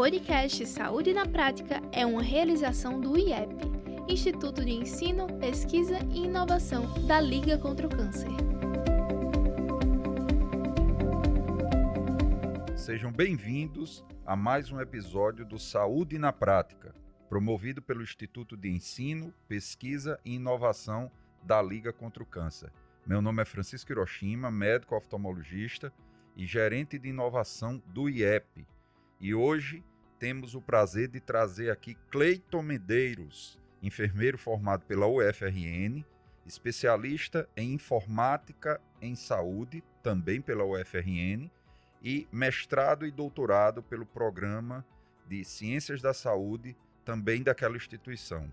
podcast Saúde na Prática é uma realização do IEP, Instituto de Ensino, Pesquisa e Inovação da Liga contra o Câncer. Sejam bem-vindos a mais um episódio do Saúde na Prática, promovido pelo Instituto de Ensino, Pesquisa e Inovação da Liga contra o Câncer. Meu nome é Francisco Hiroshima, médico oftalmologista e gerente de inovação do IEP. E hoje temos o prazer de trazer aqui Cleiton Medeiros, enfermeiro formado pela UFRN, especialista em informática em saúde, também pela UFRN, e mestrado e doutorado pelo programa de Ciências da Saúde, também daquela instituição.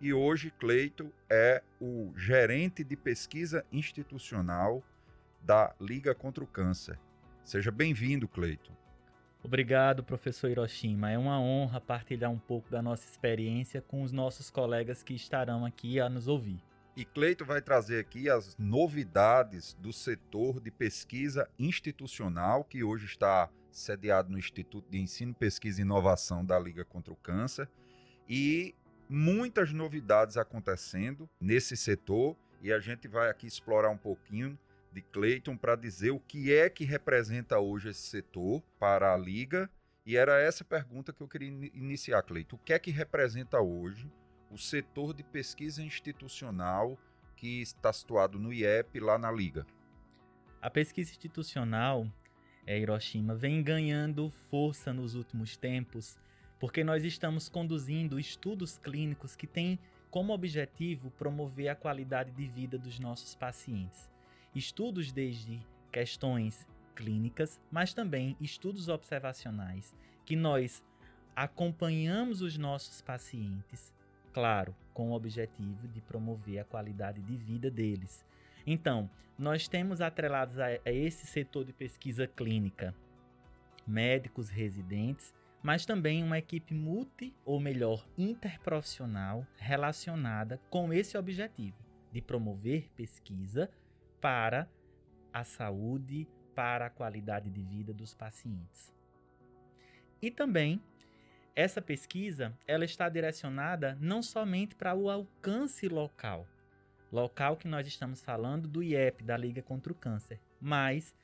E hoje Cleito é o gerente de pesquisa institucional da Liga contra o Câncer. Seja bem-vindo, Cleito. Obrigado, professor Hiroshima. É uma honra partilhar um pouco da nossa experiência com os nossos colegas que estarão aqui a nos ouvir. E Cleito vai trazer aqui as novidades do setor de pesquisa institucional, que hoje está sediado no Instituto de Ensino, Pesquisa e Inovação da Liga contra o Câncer. E muitas novidades acontecendo nesse setor e a gente vai aqui explorar um pouquinho de Cleiton para dizer o que é que representa hoje esse setor para a liga. E era essa pergunta que eu queria iniciar, Cleiton. O que é que representa hoje o setor de pesquisa institucional que está situado no IEP lá na liga? A pesquisa institucional, é, Hiroshima, vem ganhando força nos últimos tempos porque nós estamos conduzindo estudos clínicos que têm como objetivo promover a qualidade de vida dos nossos pacientes. Estudos desde questões clínicas, mas também estudos observacionais, que nós acompanhamos os nossos pacientes, claro, com o objetivo de promover a qualidade de vida deles. Então, nós temos atrelados a, a esse setor de pesquisa clínica médicos residentes mas também uma equipe multi, ou melhor, interprofissional, relacionada com esse objetivo de promover pesquisa para a saúde, para a qualidade de vida dos pacientes. E também essa pesquisa, ela está direcionada não somente para o alcance local, local que nós estamos falando do IEP, da Liga contra o Câncer, mas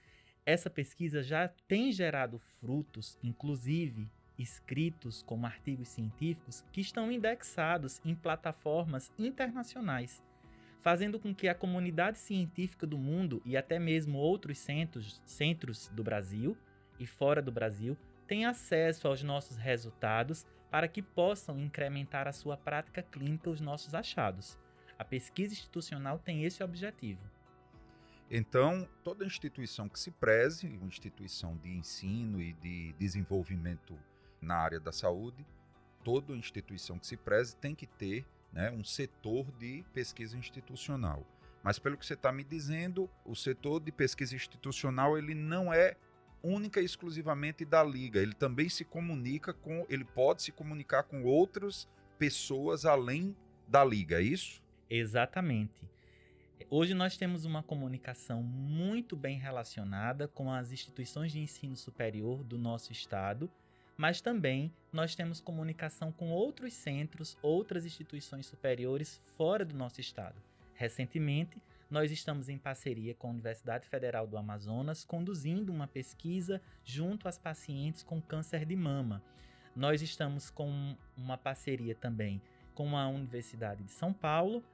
essa pesquisa já tem gerado frutos, inclusive escritos como artigos científicos que estão indexados em plataformas internacionais, fazendo com que a comunidade científica do mundo e até mesmo outros centros, centros do Brasil e fora do Brasil tenham acesso aos nossos resultados para que possam incrementar a sua prática clínica os nossos achados. A pesquisa institucional tem esse objetivo. Então, toda instituição que se preze, uma instituição de ensino e de desenvolvimento na área da saúde, toda instituição que se preze tem que ter né, um setor de pesquisa institucional. Mas pelo que você está me dizendo, o setor de pesquisa institucional ele não é única e exclusivamente da liga. Ele também se comunica com, ele pode se comunicar com outras pessoas além da liga, é isso? Exatamente. Hoje nós temos uma comunicação muito bem relacionada com as instituições de ensino superior do nosso estado mas também nós temos comunicação com outros centros, outras instituições superiores fora do nosso estado. Recentemente, nós estamos em parceria com a Universidade Federal do Amazonas, conduzindo uma pesquisa junto às pacientes com câncer de mama. Nós estamos com uma parceria também com a Universidade de São Paulo,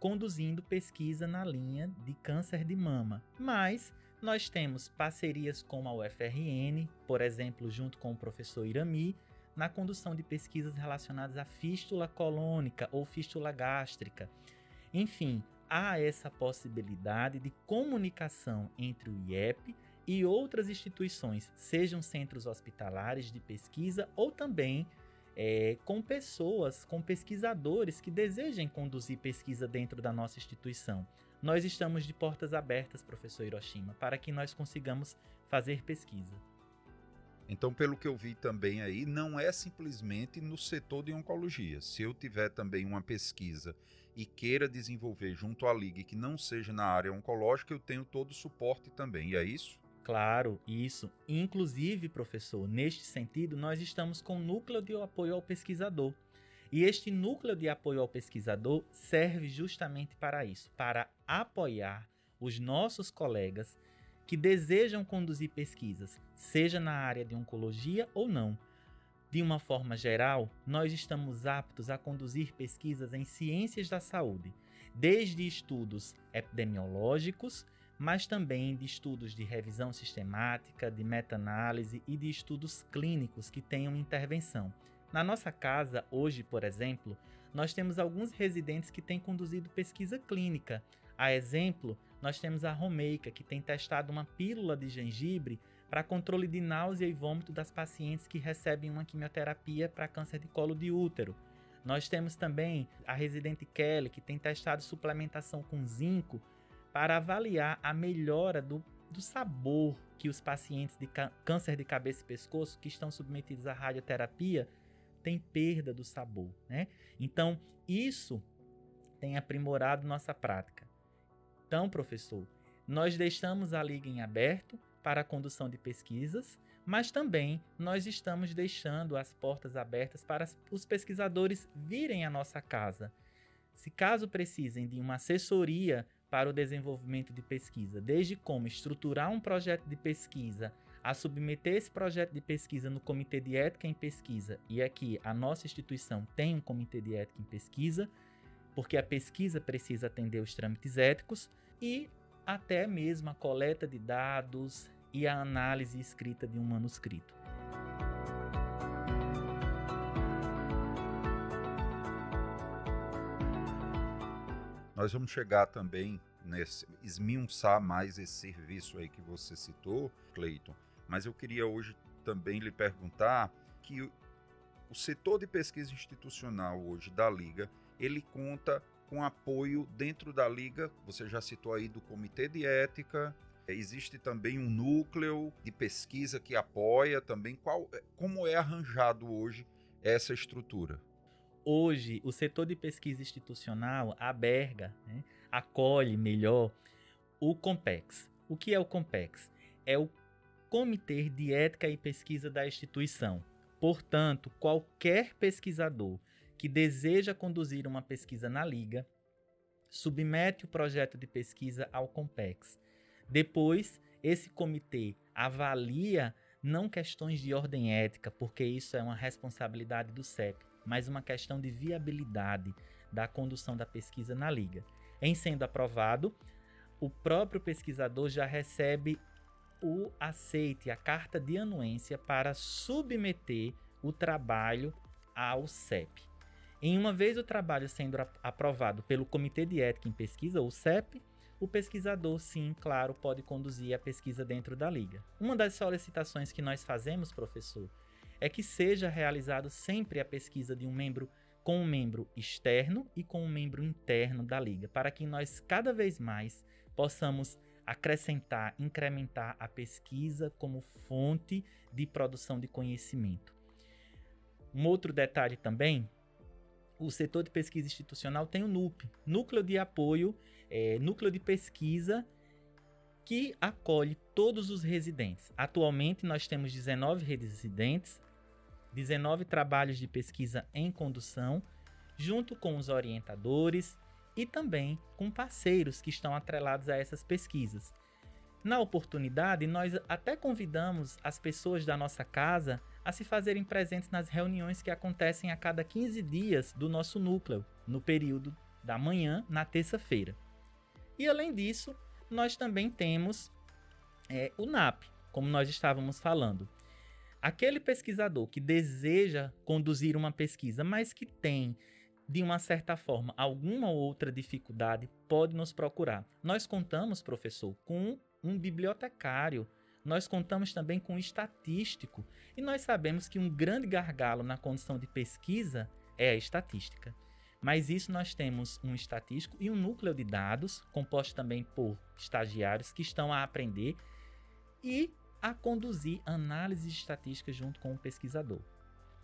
conduzindo pesquisa na linha de câncer de mama. Mas nós temos parcerias com a UFRN, por exemplo, junto com o professor Irami, na condução de pesquisas relacionadas à fístula colônica ou fístula gástrica. Enfim, há essa possibilidade de comunicação entre o IEP e outras instituições, sejam centros hospitalares de pesquisa ou também é, com pessoas, com pesquisadores que desejem conduzir pesquisa dentro da nossa instituição. Nós estamos de portas abertas, professor Hiroshima, para que nós consigamos fazer pesquisa. Então, pelo que eu vi também aí, não é simplesmente no setor de oncologia. Se eu tiver também uma pesquisa e queira desenvolver junto à liga que não seja na área oncológica, eu tenho todo o suporte também. E é isso? Claro, isso. Inclusive, professor, neste sentido, nós estamos com o núcleo de apoio ao pesquisador. E este núcleo de apoio ao pesquisador serve justamente para isso, para apoiar os nossos colegas que desejam conduzir pesquisas, seja na área de oncologia ou não. De uma forma geral, nós estamos aptos a conduzir pesquisas em ciências da saúde, desde estudos epidemiológicos, mas também de estudos de revisão sistemática, de meta-análise e de estudos clínicos que tenham intervenção. Na nossa casa, hoje, por exemplo, nós temos alguns residentes que têm conduzido pesquisa clínica. A exemplo, nós temos a Romeica, que tem testado uma pílula de gengibre para controle de náusea e vômito das pacientes que recebem uma quimioterapia para câncer de colo de útero. Nós temos também a residente Kelly, que tem testado suplementação com zinco para avaliar a melhora do, do sabor que os pacientes de câncer de cabeça e pescoço que estão submetidos à radioterapia têm perda do sabor. Né? Então, isso tem aprimorado nossa prática. Então, professor, nós deixamos a liga em aberto para a condução de pesquisas, mas também nós estamos deixando as portas abertas para os pesquisadores virem à nossa casa. Se caso precisem de uma assessoria para o desenvolvimento de pesquisa, desde como estruturar um projeto de pesquisa, a submeter esse projeto de pesquisa no Comitê de Ética em Pesquisa, e aqui a nossa instituição tem um Comitê de Ética em Pesquisa, porque a pesquisa precisa atender os trâmites éticos, e até mesmo a coleta de dados e a análise escrita de um manuscrito. Nós vamos chegar também nesse esmiuçar mais esse serviço aí que você citou, Cleiton. Mas eu queria hoje também lhe perguntar que o setor de pesquisa institucional hoje da Liga, ele conta com apoio dentro da Liga, você já citou aí do Comitê de Ética, existe também um núcleo de pesquisa que apoia também. Qual, como é arranjado hoje essa estrutura? Hoje, o setor de pesquisa institucional aberga, né, acolhe melhor o COMPEX. O que é o COMPEX? É o Comitê de Ética e Pesquisa da instituição. Portanto, qualquer pesquisador que deseja conduzir uma pesquisa na Liga submete o projeto de pesquisa ao COMPEX. Depois, esse comitê avalia não questões de ordem ética, porque isso é uma responsabilidade do CEP, mas uma questão de viabilidade da condução da pesquisa na liga. Em sendo aprovado, o próprio pesquisador já recebe o aceite, a carta de anuência para submeter o trabalho ao CEP. Em uma vez o trabalho sendo aprovado pelo Comitê de Ética em Pesquisa, ou CEP, o pesquisador, sim, claro, pode conduzir a pesquisa dentro da liga. Uma das solicitações que nós fazemos, professor, é que seja realizado sempre a pesquisa de um membro com um membro externo e com um membro interno da liga, para que nós cada vez mais possamos acrescentar, incrementar a pesquisa como fonte de produção de conhecimento. Um outro detalhe também, o setor de pesquisa institucional tem o NUP, Núcleo de Apoio, é, Núcleo de Pesquisa, que acolhe todos os residentes. Atualmente nós temos 19 residentes, 19 trabalhos de pesquisa em condução, junto com os orientadores e também com parceiros que estão atrelados a essas pesquisas. Na oportunidade, nós até convidamos as pessoas da nossa casa a se fazerem presentes nas reuniões que acontecem a cada 15 dias do nosso núcleo, no período da manhã, na terça-feira. E além disso, nós também temos é, o NAP, como nós estávamos falando. Aquele pesquisador que deseja conduzir uma pesquisa, mas que tem, de uma certa forma, alguma outra dificuldade, pode nos procurar. Nós contamos, professor, com um bibliotecário, nós contamos também com um estatístico, e nós sabemos que um grande gargalo na condição de pesquisa é a estatística. Mas isso nós temos um estatístico e um núcleo de dados, composto também por estagiários que estão a aprender e a conduzir análises estatísticas junto com o pesquisador.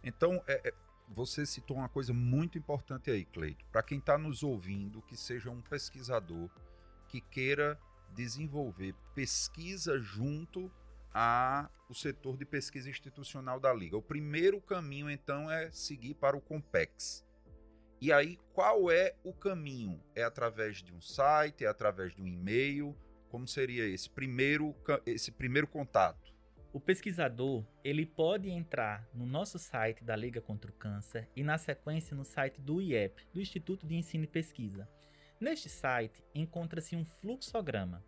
Então, é, é, você citou uma coisa muito importante aí, Cleito. Para quem está nos ouvindo, que seja um pesquisador que queira desenvolver pesquisa junto ao setor de pesquisa institucional da Liga. O primeiro caminho, então, é seguir para o Compex. E aí, qual é o caminho? É através de um site, é através de um e-mail? Como seria esse primeiro, esse primeiro contato? O pesquisador ele pode entrar no nosso site da Liga contra o Câncer e, na sequência, no site do IEP, do Instituto de Ensino e Pesquisa. Neste site encontra-se um fluxograma.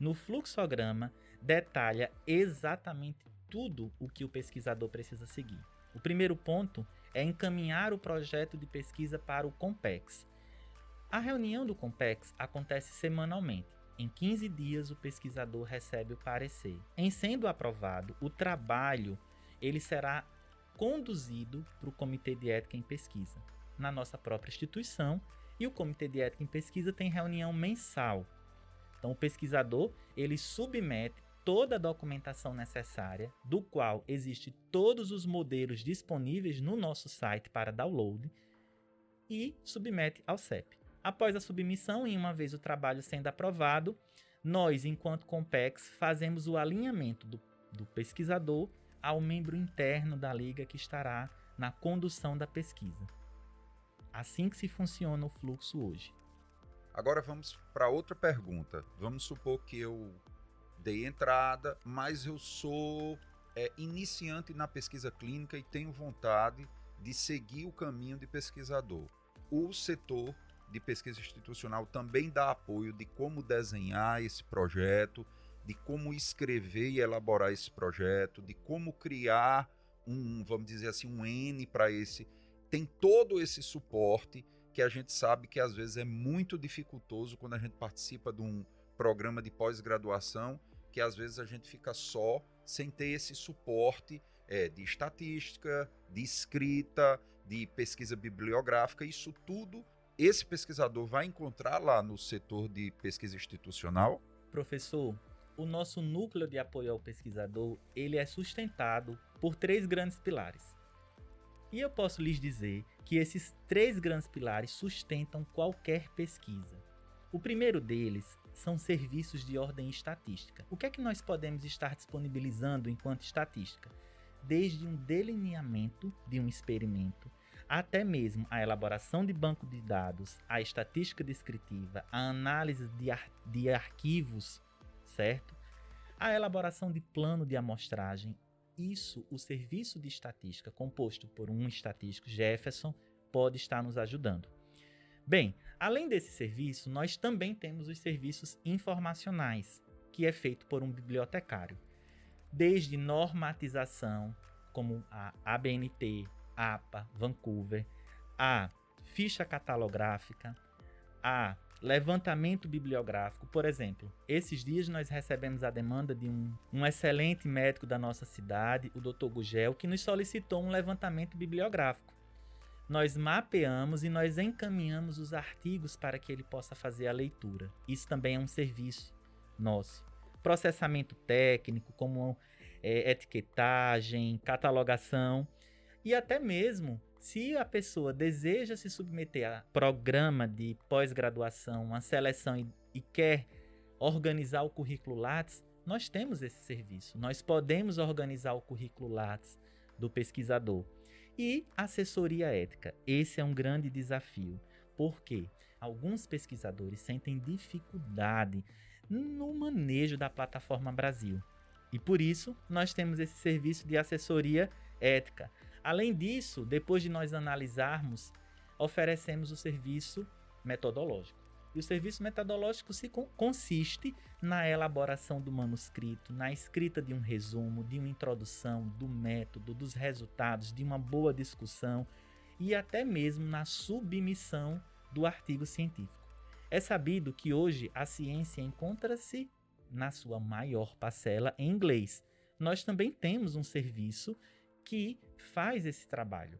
No fluxograma detalha exatamente tudo o que o pesquisador precisa seguir. O primeiro ponto é encaminhar o projeto de pesquisa para o Compex. A reunião do Compex acontece semanalmente em 15 dias, o pesquisador recebe o parecer. Em sendo aprovado, o trabalho ele será conduzido para o Comitê de Ética em Pesquisa, na nossa própria instituição, e o Comitê de Ética em Pesquisa tem reunião mensal. Então, o pesquisador ele submete toda a documentação necessária, do qual existe todos os modelos disponíveis no nosso site para download, e submete ao CEP. Após a submissão e uma vez o trabalho sendo aprovado, nós, enquanto Compex, fazemos o alinhamento do, do pesquisador ao membro interno da liga que estará na condução da pesquisa. Assim que se funciona o fluxo hoje. Agora vamos para outra pergunta. Vamos supor que eu dei entrada, mas eu sou é, iniciante na pesquisa clínica e tenho vontade de seguir o caminho de pesquisador. O setor de pesquisa institucional também dá apoio de como desenhar esse projeto, de como escrever e elaborar esse projeto, de como criar um, vamos dizer assim, um N para esse. Tem todo esse suporte que a gente sabe que às vezes é muito dificultoso quando a gente participa de um programa de pós-graduação, que às vezes a gente fica só sem ter esse suporte é, de estatística, de escrita, de pesquisa bibliográfica, isso tudo esse pesquisador vai encontrar lá no setor de pesquisa institucional? Professor, o nosso núcleo de apoio ao pesquisador, ele é sustentado por três grandes pilares. E eu posso lhes dizer que esses três grandes pilares sustentam qualquer pesquisa. O primeiro deles são serviços de ordem estatística. O que é que nós podemos estar disponibilizando enquanto estatística? Desde um delineamento de um experimento, até mesmo a elaboração de banco de dados, a estatística descritiva, a análise de, ar de arquivos, certo? A elaboração de plano de amostragem. Isso, o serviço de estatística, composto por um estatístico Jefferson, pode estar nos ajudando. Bem, além desse serviço, nós também temos os serviços informacionais, que é feito por um bibliotecário. Desde normatização, como a ABNT, APA, Vancouver, a ficha catalográfica, a levantamento bibliográfico. Por exemplo, esses dias nós recebemos a demanda de um, um excelente médico da nossa cidade, o Dr. Gugel, que nos solicitou um levantamento bibliográfico. Nós mapeamos e nós encaminhamos os artigos para que ele possa fazer a leitura. Isso também é um serviço nosso. Processamento técnico, como é, etiquetagem, catalogação. E até mesmo se a pessoa deseja se submeter a programa de pós-graduação, uma seleção e, e, quer organizar o currículo Lattes, nós temos esse serviço. Nós podemos organizar o currículo Lattes do pesquisador. E assessoria ética. Esse é um grande desafio. porque Alguns pesquisadores sentem dificuldade no manejo da plataforma Brasil. E por isso, nós temos esse serviço de assessoria ética. Além disso, depois de nós analisarmos, oferecemos o serviço metodológico. E o serviço metodológico se consiste na elaboração do manuscrito, na escrita de um resumo, de uma introdução, do método, dos resultados, de uma boa discussão e até mesmo na submissão do artigo científico. É sabido que hoje a ciência encontra-se na sua maior parcela em inglês. Nós também temos um serviço que faz esse trabalho.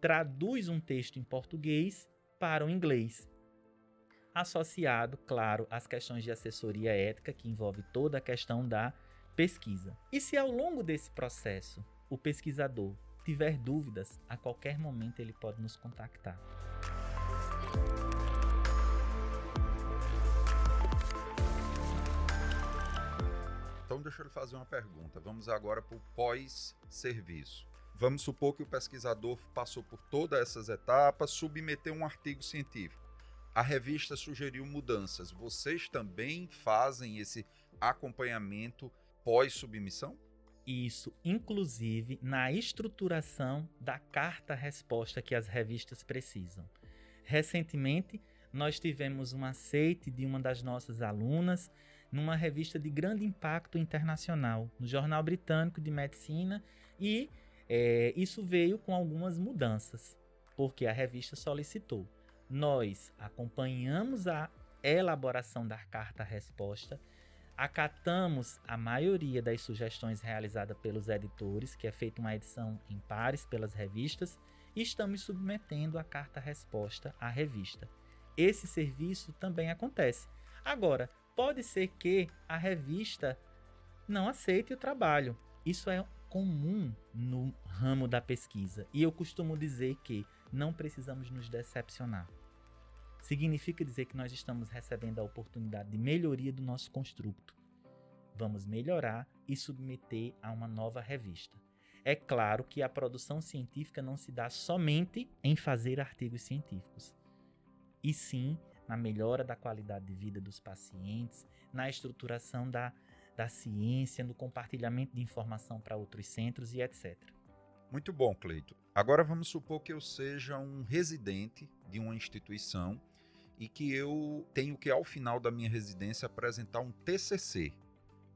Traduz um texto em português para o inglês. Associado, claro, às questões de assessoria ética, que envolve toda a questão da pesquisa. E se ao longo desse processo o pesquisador tiver dúvidas, a qualquer momento ele pode nos contactar. Deixa eu lhe fazer uma pergunta. Vamos agora para o pós-serviço. Vamos supor que o pesquisador passou por todas essas etapas, submeteu um artigo científico. A revista sugeriu mudanças. Vocês também fazem esse acompanhamento pós-submissão? Isso, inclusive na estruturação da carta-resposta que as revistas precisam. Recentemente, nós tivemos um aceite de uma das nossas alunas numa revista de grande impacto internacional, no Jornal Britânico de Medicina, e é, isso veio com algumas mudanças, porque a revista solicitou. Nós acompanhamos a elaboração da carta-resposta, acatamos a maioria das sugestões realizadas pelos editores, que é feita uma edição em pares pelas revistas, e estamos submetendo a carta-resposta à revista. Esse serviço também acontece. Agora, pode ser que a revista não aceite o trabalho. Isso é comum no ramo da pesquisa. E eu costumo dizer que não precisamos nos decepcionar. Significa dizer que nós estamos recebendo a oportunidade de melhoria do nosso construto. Vamos melhorar e submeter a uma nova revista. É claro que a produção científica não se dá somente em fazer artigos científicos e sim na melhora da qualidade de vida dos pacientes, na estruturação da, da ciência, no compartilhamento de informação para outros centros e etc. Muito bom, Cleito. Agora vamos supor que eu seja um residente de uma instituição e que eu tenho que, ao final da minha residência, apresentar um TCC.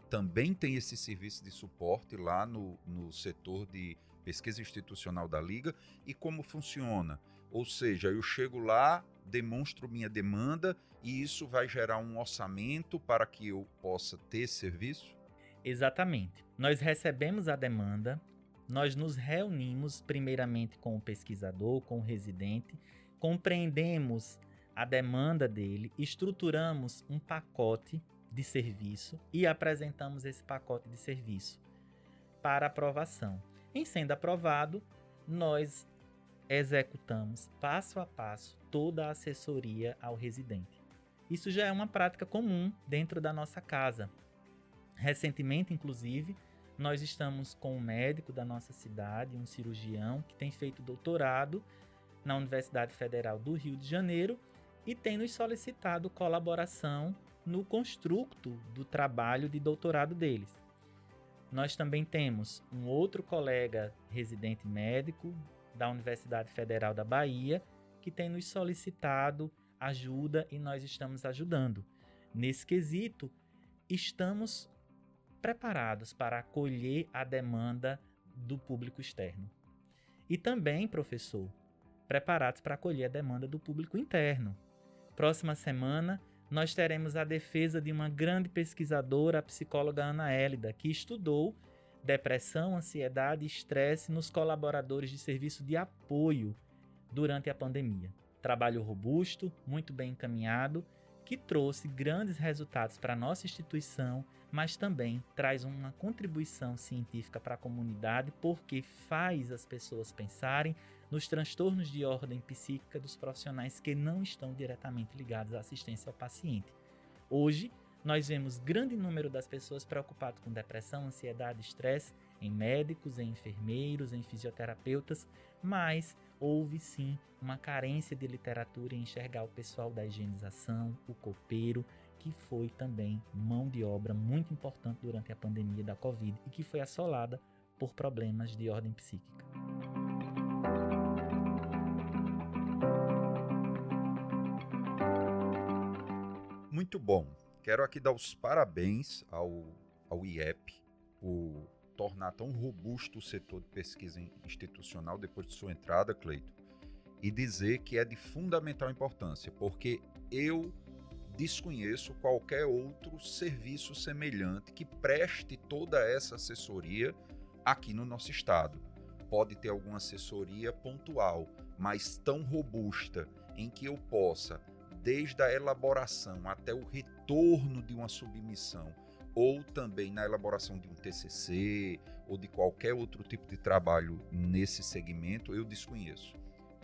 Também tem esse serviço de suporte lá no, no setor de pesquisa institucional da Liga. E como funciona? Ou seja, eu chego lá, demonstro minha demanda e isso vai gerar um orçamento para que eu possa ter serviço? Exatamente. Nós recebemos a demanda, nós nos reunimos primeiramente com o pesquisador, com o residente, compreendemos a demanda dele, estruturamos um pacote de serviço e apresentamos esse pacote de serviço para aprovação. Em sendo aprovado, nós executamos passo a passo toda a assessoria ao residente. Isso já é uma prática comum dentro da nossa casa. Recentemente, inclusive, nós estamos com um médico da nossa cidade, um cirurgião que tem feito doutorado na Universidade Federal do Rio de Janeiro e tem nos solicitado colaboração no construto do trabalho de doutorado deles. Nós também temos um outro colega residente médico da Universidade Federal da Bahia, que tem nos solicitado ajuda e nós estamos ajudando. Nesse quesito, estamos preparados para acolher a demanda do público externo. E também, professor, preparados para acolher a demanda do público interno. Próxima semana, nós teremos a defesa de uma grande pesquisadora, a psicóloga Ana Hélida, que estudou depressão, ansiedade e estresse nos colaboradores de serviço de apoio durante a pandemia. Trabalho robusto, muito bem encaminhado, que trouxe grandes resultados para a nossa instituição, mas também traz uma contribuição científica para a comunidade, porque faz as pessoas pensarem nos transtornos de ordem psíquica dos profissionais que não estão diretamente ligados à assistência ao paciente. Hoje, nós vemos grande número das pessoas preocupadas com depressão, ansiedade, estresse em médicos, em enfermeiros, em fisioterapeutas, mas houve sim uma carência de literatura em enxergar o pessoal da higienização, o copeiro, que foi também mão de obra muito importante durante a pandemia da Covid e que foi assolada por problemas de ordem psíquica. Muito bom. Quero aqui dar os parabéns ao, ao IEP por tornar tão robusto o setor de pesquisa institucional depois de sua entrada, Cleito, e dizer que é de fundamental importância, porque eu desconheço qualquer outro serviço semelhante que preste toda essa assessoria aqui no nosso estado. Pode ter alguma assessoria pontual, mas tão robusta em que eu possa desde a elaboração até o retorno de uma submissão, ou também na elaboração de um TCC ou de qualquer outro tipo de trabalho nesse segmento, eu desconheço.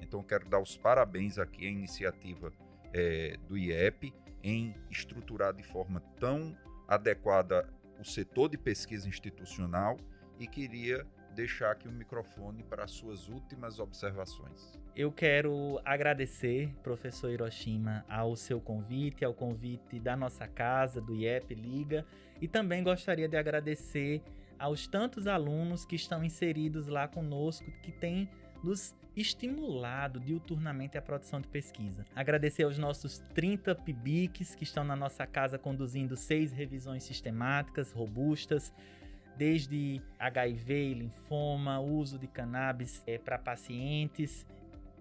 Então, quero dar os parabéns aqui à iniciativa é, do IEP em estruturar de forma tão adequada o setor de pesquisa institucional e queria deixar aqui o microfone para suas últimas observações. Eu quero agradecer, professor Hiroshima, ao seu convite, ao convite da nossa casa, do IEP Liga, e também gostaria de agradecer aos tantos alunos que estão inseridos lá conosco, que têm nos estimulado diuturnamente a produção de pesquisa. Agradecer aos nossos 30 PIBICs que estão na nossa casa conduzindo seis revisões sistemáticas, robustas, desde HIV linfoma, uso de cannabis é, para pacientes,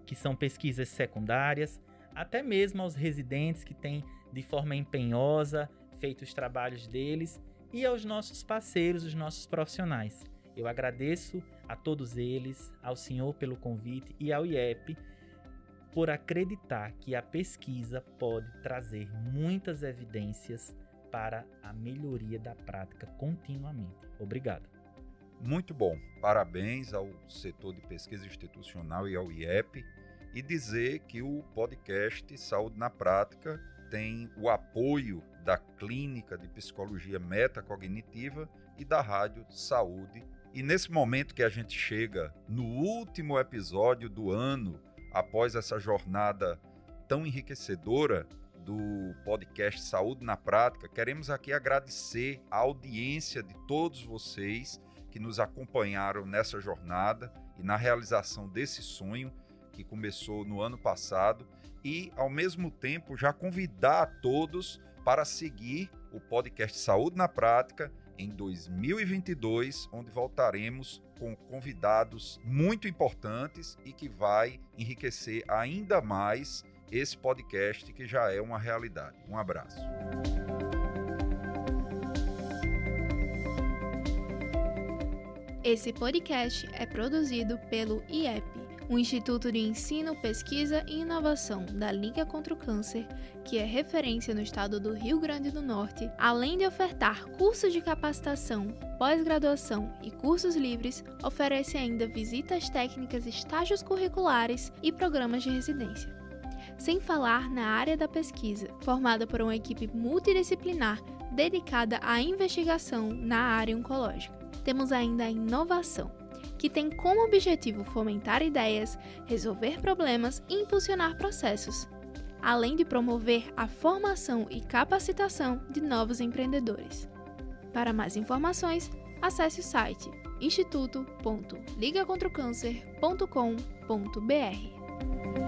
que são pesquisas secundárias, até mesmo aos residentes que têm de forma empenhosa feito os trabalhos deles e aos nossos parceiros, os nossos profissionais. Eu agradeço a todos eles, ao senhor pelo convite e ao IEP por acreditar que a pesquisa pode trazer muitas evidências para a melhoria da prática continuamente. Obrigado. Muito bom. Parabéns ao setor de pesquisa institucional e ao IEP. E dizer que o podcast Saúde na Prática tem o apoio da Clínica de Psicologia Metacognitiva e da Rádio Saúde. E nesse momento que a gente chega no último episódio do ano, após essa jornada tão enriquecedora, do podcast Saúde na Prática, queremos aqui agradecer a audiência de todos vocês que nos acompanharam nessa jornada e na realização desse sonho que começou no ano passado e, ao mesmo tempo, já convidar a todos para seguir o podcast Saúde na Prática em 2022, onde voltaremos com convidados muito importantes e que vai enriquecer ainda mais esse podcast que já é uma realidade. Um abraço. Esse podcast é produzido pelo IEP, o Instituto de Ensino, Pesquisa e Inovação da Liga contra o Câncer, que é referência no estado do Rio Grande do Norte, além de ofertar cursos de capacitação, pós-graduação e cursos livres, oferece ainda visitas técnicas, estágios curriculares e programas de residência sem falar na área da pesquisa, formada por uma equipe multidisciplinar dedicada à investigação na área oncológica. Temos ainda a inovação, que tem como objetivo fomentar ideias, resolver problemas e impulsionar processos, além de promover a formação e capacitação de novos empreendedores. Para mais informações, acesse o site instituto.ligacontrocâncer.com.br.